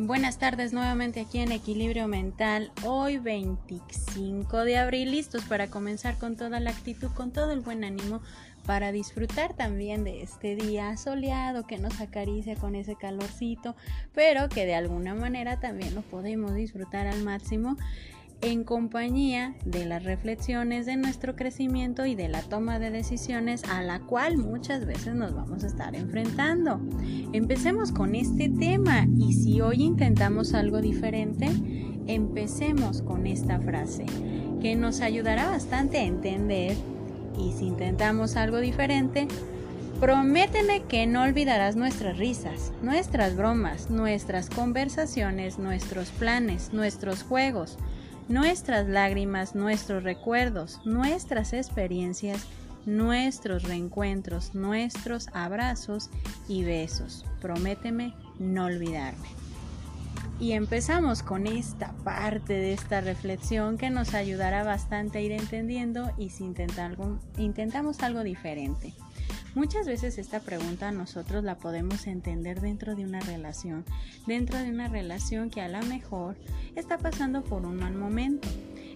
Buenas tardes nuevamente aquí en Equilibrio Mental. Hoy 25 de abril, listos para comenzar con toda la actitud, con todo el buen ánimo, para disfrutar también de este día soleado que nos acaricia con ese calorcito, pero que de alguna manera también lo podemos disfrutar al máximo en compañía de las reflexiones de nuestro crecimiento y de la toma de decisiones a la cual muchas veces nos vamos a estar enfrentando. Empecemos con este tema y si hoy intentamos algo diferente, empecemos con esta frase que nos ayudará bastante a entender y si intentamos algo diferente, Prométeme que no olvidarás nuestras risas, nuestras bromas, nuestras conversaciones, nuestros planes, nuestros juegos, nuestras lágrimas, nuestros recuerdos, nuestras experiencias, nuestros reencuentros, nuestros abrazos y besos. Prométeme no olvidarme. Y empezamos con esta parte de esta reflexión que nos ayudará bastante a ir entendiendo y si intentamos algo diferente. Muchas veces esta pregunta nosotros la podemos entender dentro de una relación, dentro de una relación que a lo mejor está pasando por un mal momento.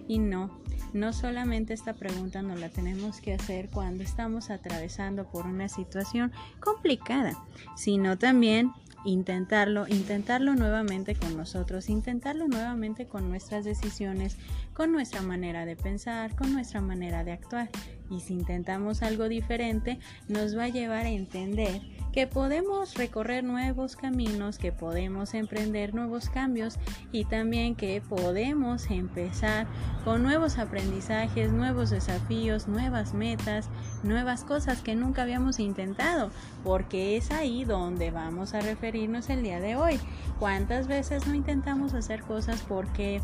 Y no, no solamente esta pregunta nos la tenemos que hacer cuando estamos atravesando por una situación complicada, sino también intentarlo, intentarlo nuevamente con nosotros, intentarlo nuevamente con nuestras decisiones, con nuestra manera de pensar, con nuestra manera de actuar. Y si intentamos algo diferente, nos va a llevar a entender que podemos recorrer nuevos caminos, que podemos emprender nuevos cambios y también que podemos empezar con nuevos aprendizajes, nuevos desafíos, nuevas metas, nuevas cosas que nunca habíamos intentado, porque es ahí donde vamos a referirnos el día de hoy. ¿Cuántas veces no intentamos hacer cosas porque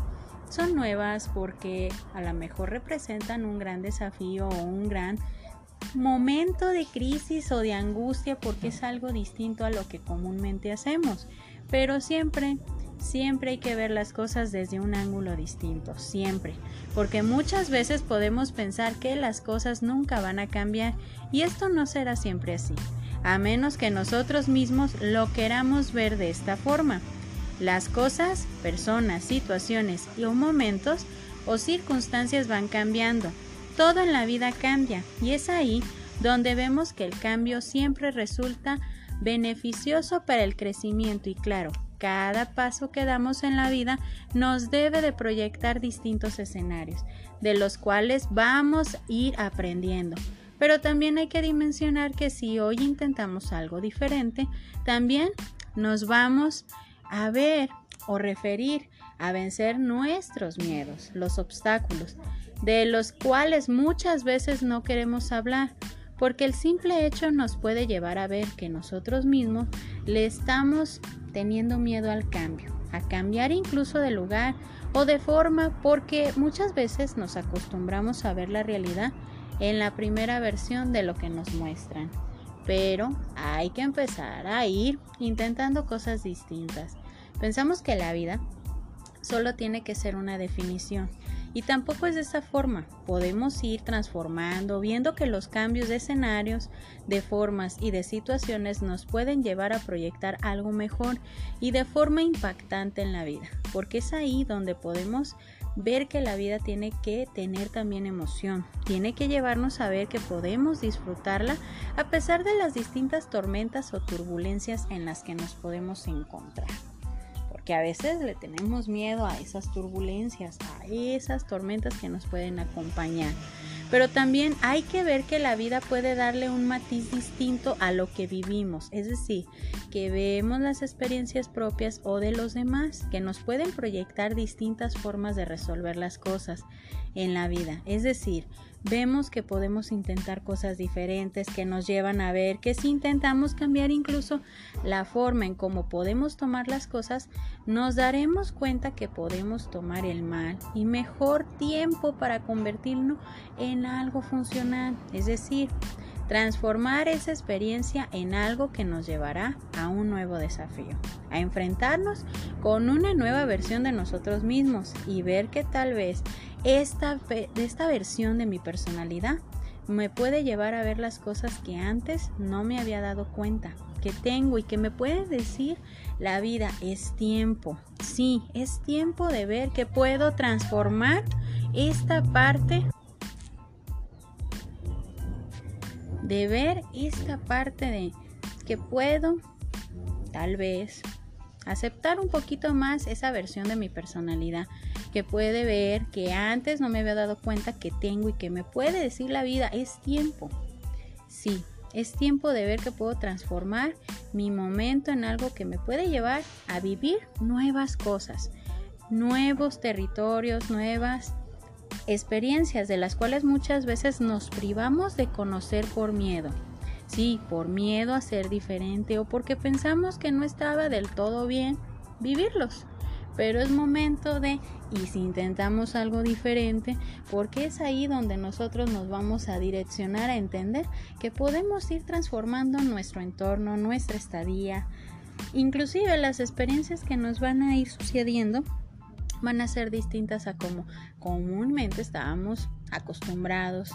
son nuevas, porque a lo mejor representan un gran desafío o un gran momento de crisis o de angustia porque es algo distinto a lo que comúnmente hacemos. Pero siempre, siempre hay que ver las cosas desde un ángulo distinto, siempre. Porque muchas veces podemos pensar que las cosas nunca van a cambiar y esto no será siempre así, a menos que nosotros mismos lo queramos ver de esta forma. Las cosas, personas, situaciones y momentos o circunstancias van cambiando todo en la vida cambia y es ahí donde vemos que el cambio siempre resulta beneficioso para el crecimiento y claro, cada paso que damos en la vida nos debe de proyectar distintos escenarios, de los cuales vamos a ir aprendiendo. Pero también hay que dimensionar que si hoy intentamos algo diferente, también nos vamos a ver o referir a vencer nuestros miedos, los obstáculos, de los cuales muchas veces no queremos hablar, porque el simple hecho nos puede llevar a ver que nosotros mismos le estamos teniendo miedo al cambio, a cambiar incluso de lugar o de forma, porque muchas veces nos acostumbramos a ver la realidad en la primera versión de lo que nos muestran. Pero hay que empezar a ir intentando cosas distintas. Pensamos que la vida solo tiene que ser una definición y tampoco es de esa forma. Podemos ir transformando, viendo que los cambios de escenarios, de formas y de situaciones nos pueden llevar a proyectar algo mejor y de forma impactante en la vida, porque es ahí donde podemos ver que la vida tiene que tener también emoción, tiene que llevarnos a ver que podemos disfrutarla a pesar de las distintas tormentas o turbulencias en las que nos podemos encontrar que a veces le tenemos miedo a esas turbulencias, a esas tormentas que nos pueden acompañar. Pero también hay que ver que la vida puede darle un matiz distinto a lo que vivimos, es decir, que vemos las experiencias propias o de los demás, que nos pueden proyectar distintas formas de resolver las cosas en la vida. Es decir, vemos que podemos intentar cosas diferentes que nos llevan a ver que si intentamos cambiar incluso la forma en cómo podemos tomar las cosas, nos daremos cuenta que podemos tomar el mal y mejor tiempo para convertirlo en algo funcional, es decir, transformar esa experiencia en algo que nos llevará a un nuevo desafío, a enfrentarnos con una nueva versión de nosotros mismos y ver que tal vez esta, esta versión de mi personalidad me puede llevar a ver las cosas que antes no me había dado cuenta, que tengo y que me puede decir la vida es tiempo. Sí, es tiempo de ver que puedo transformar esta parte de ver esta parte de que puedo tal vez aceptar un poquito más esa versión de mi personalidad que puede ver que antes no me había dado cuenta que tengo y que me puede decir la vida es tiempo. Sí es tiempo de ver que puedo transformar mi momento en algo que me puede llevar a vivir nuevas cosas, nuevos territorios, nuevas experiencias de las cuales muchas veces nos privamos de conocer por miedo. Sí, por miedo a ser diferente o porque pensamos que no estaba del todo bien vivirlos pero es momento de, y si intentamos algo diferente, porque es ahí donde nosotros nos vamos a direccionar a entender que podemos ir transformando nuestro entorno, nuestra estadía, inclusive las experiencias que nos van a ir sucediendo van a ser distintas a como comúnmente estábamos acostumbrados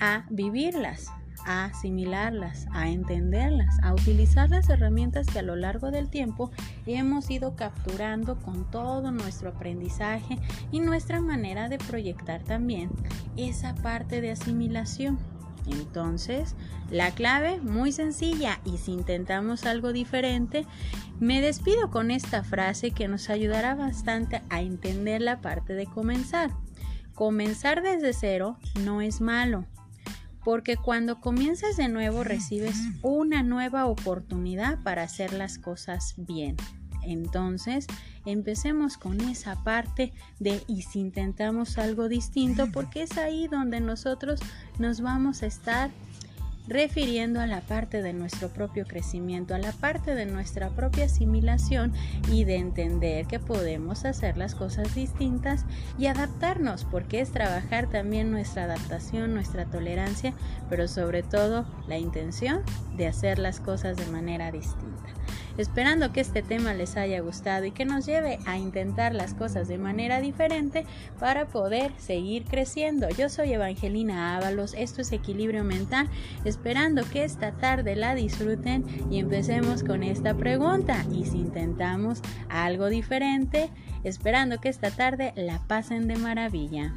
a vivirlas a asimilarlas, a entenderlas, a utilizar las herramientas que a lo largo del tiempo hemos ido capturando con todo nuestro aprendizaje y nuestra manera de proyectar también esa parte de asimilación. Entonces, la clave muy sencilla y si intentamos algo diferente, me despido con esta frase que nos ayudará bastante a entender la parte de comenzar. Comenzar desde cero no es malo, porque cuando comienzas de nuevo recibes una nueva oportunidad para hacer las cosas bien. Entonces, empecemos con esa parte de y si intentamos algo distinto, porque es ahí donde nosotros nos vamos a estar refiriendo a la parte de nuestro propio crecimiento, a la parte de nuestra propia asimilación y de entender que podemos hacer las cosas distintas y adaptarnos, porque es trabajar también nuestra adaptación, nuestra tolerancia, pero sobre todo la intención de hacer las cosas de manera distinta esperando que este tema les haya gustado y que nos lleve a intentar las cosas de manera diferente para poder seguir creciendo. Yo soy Evangelina Ábalos, esto es Equilibrio Mental, esperando que esta tarde la disfruten y empecemos con esta pregunta. Y si intentamos algo diferente, esperando que esta tarde la pasen de maravilla.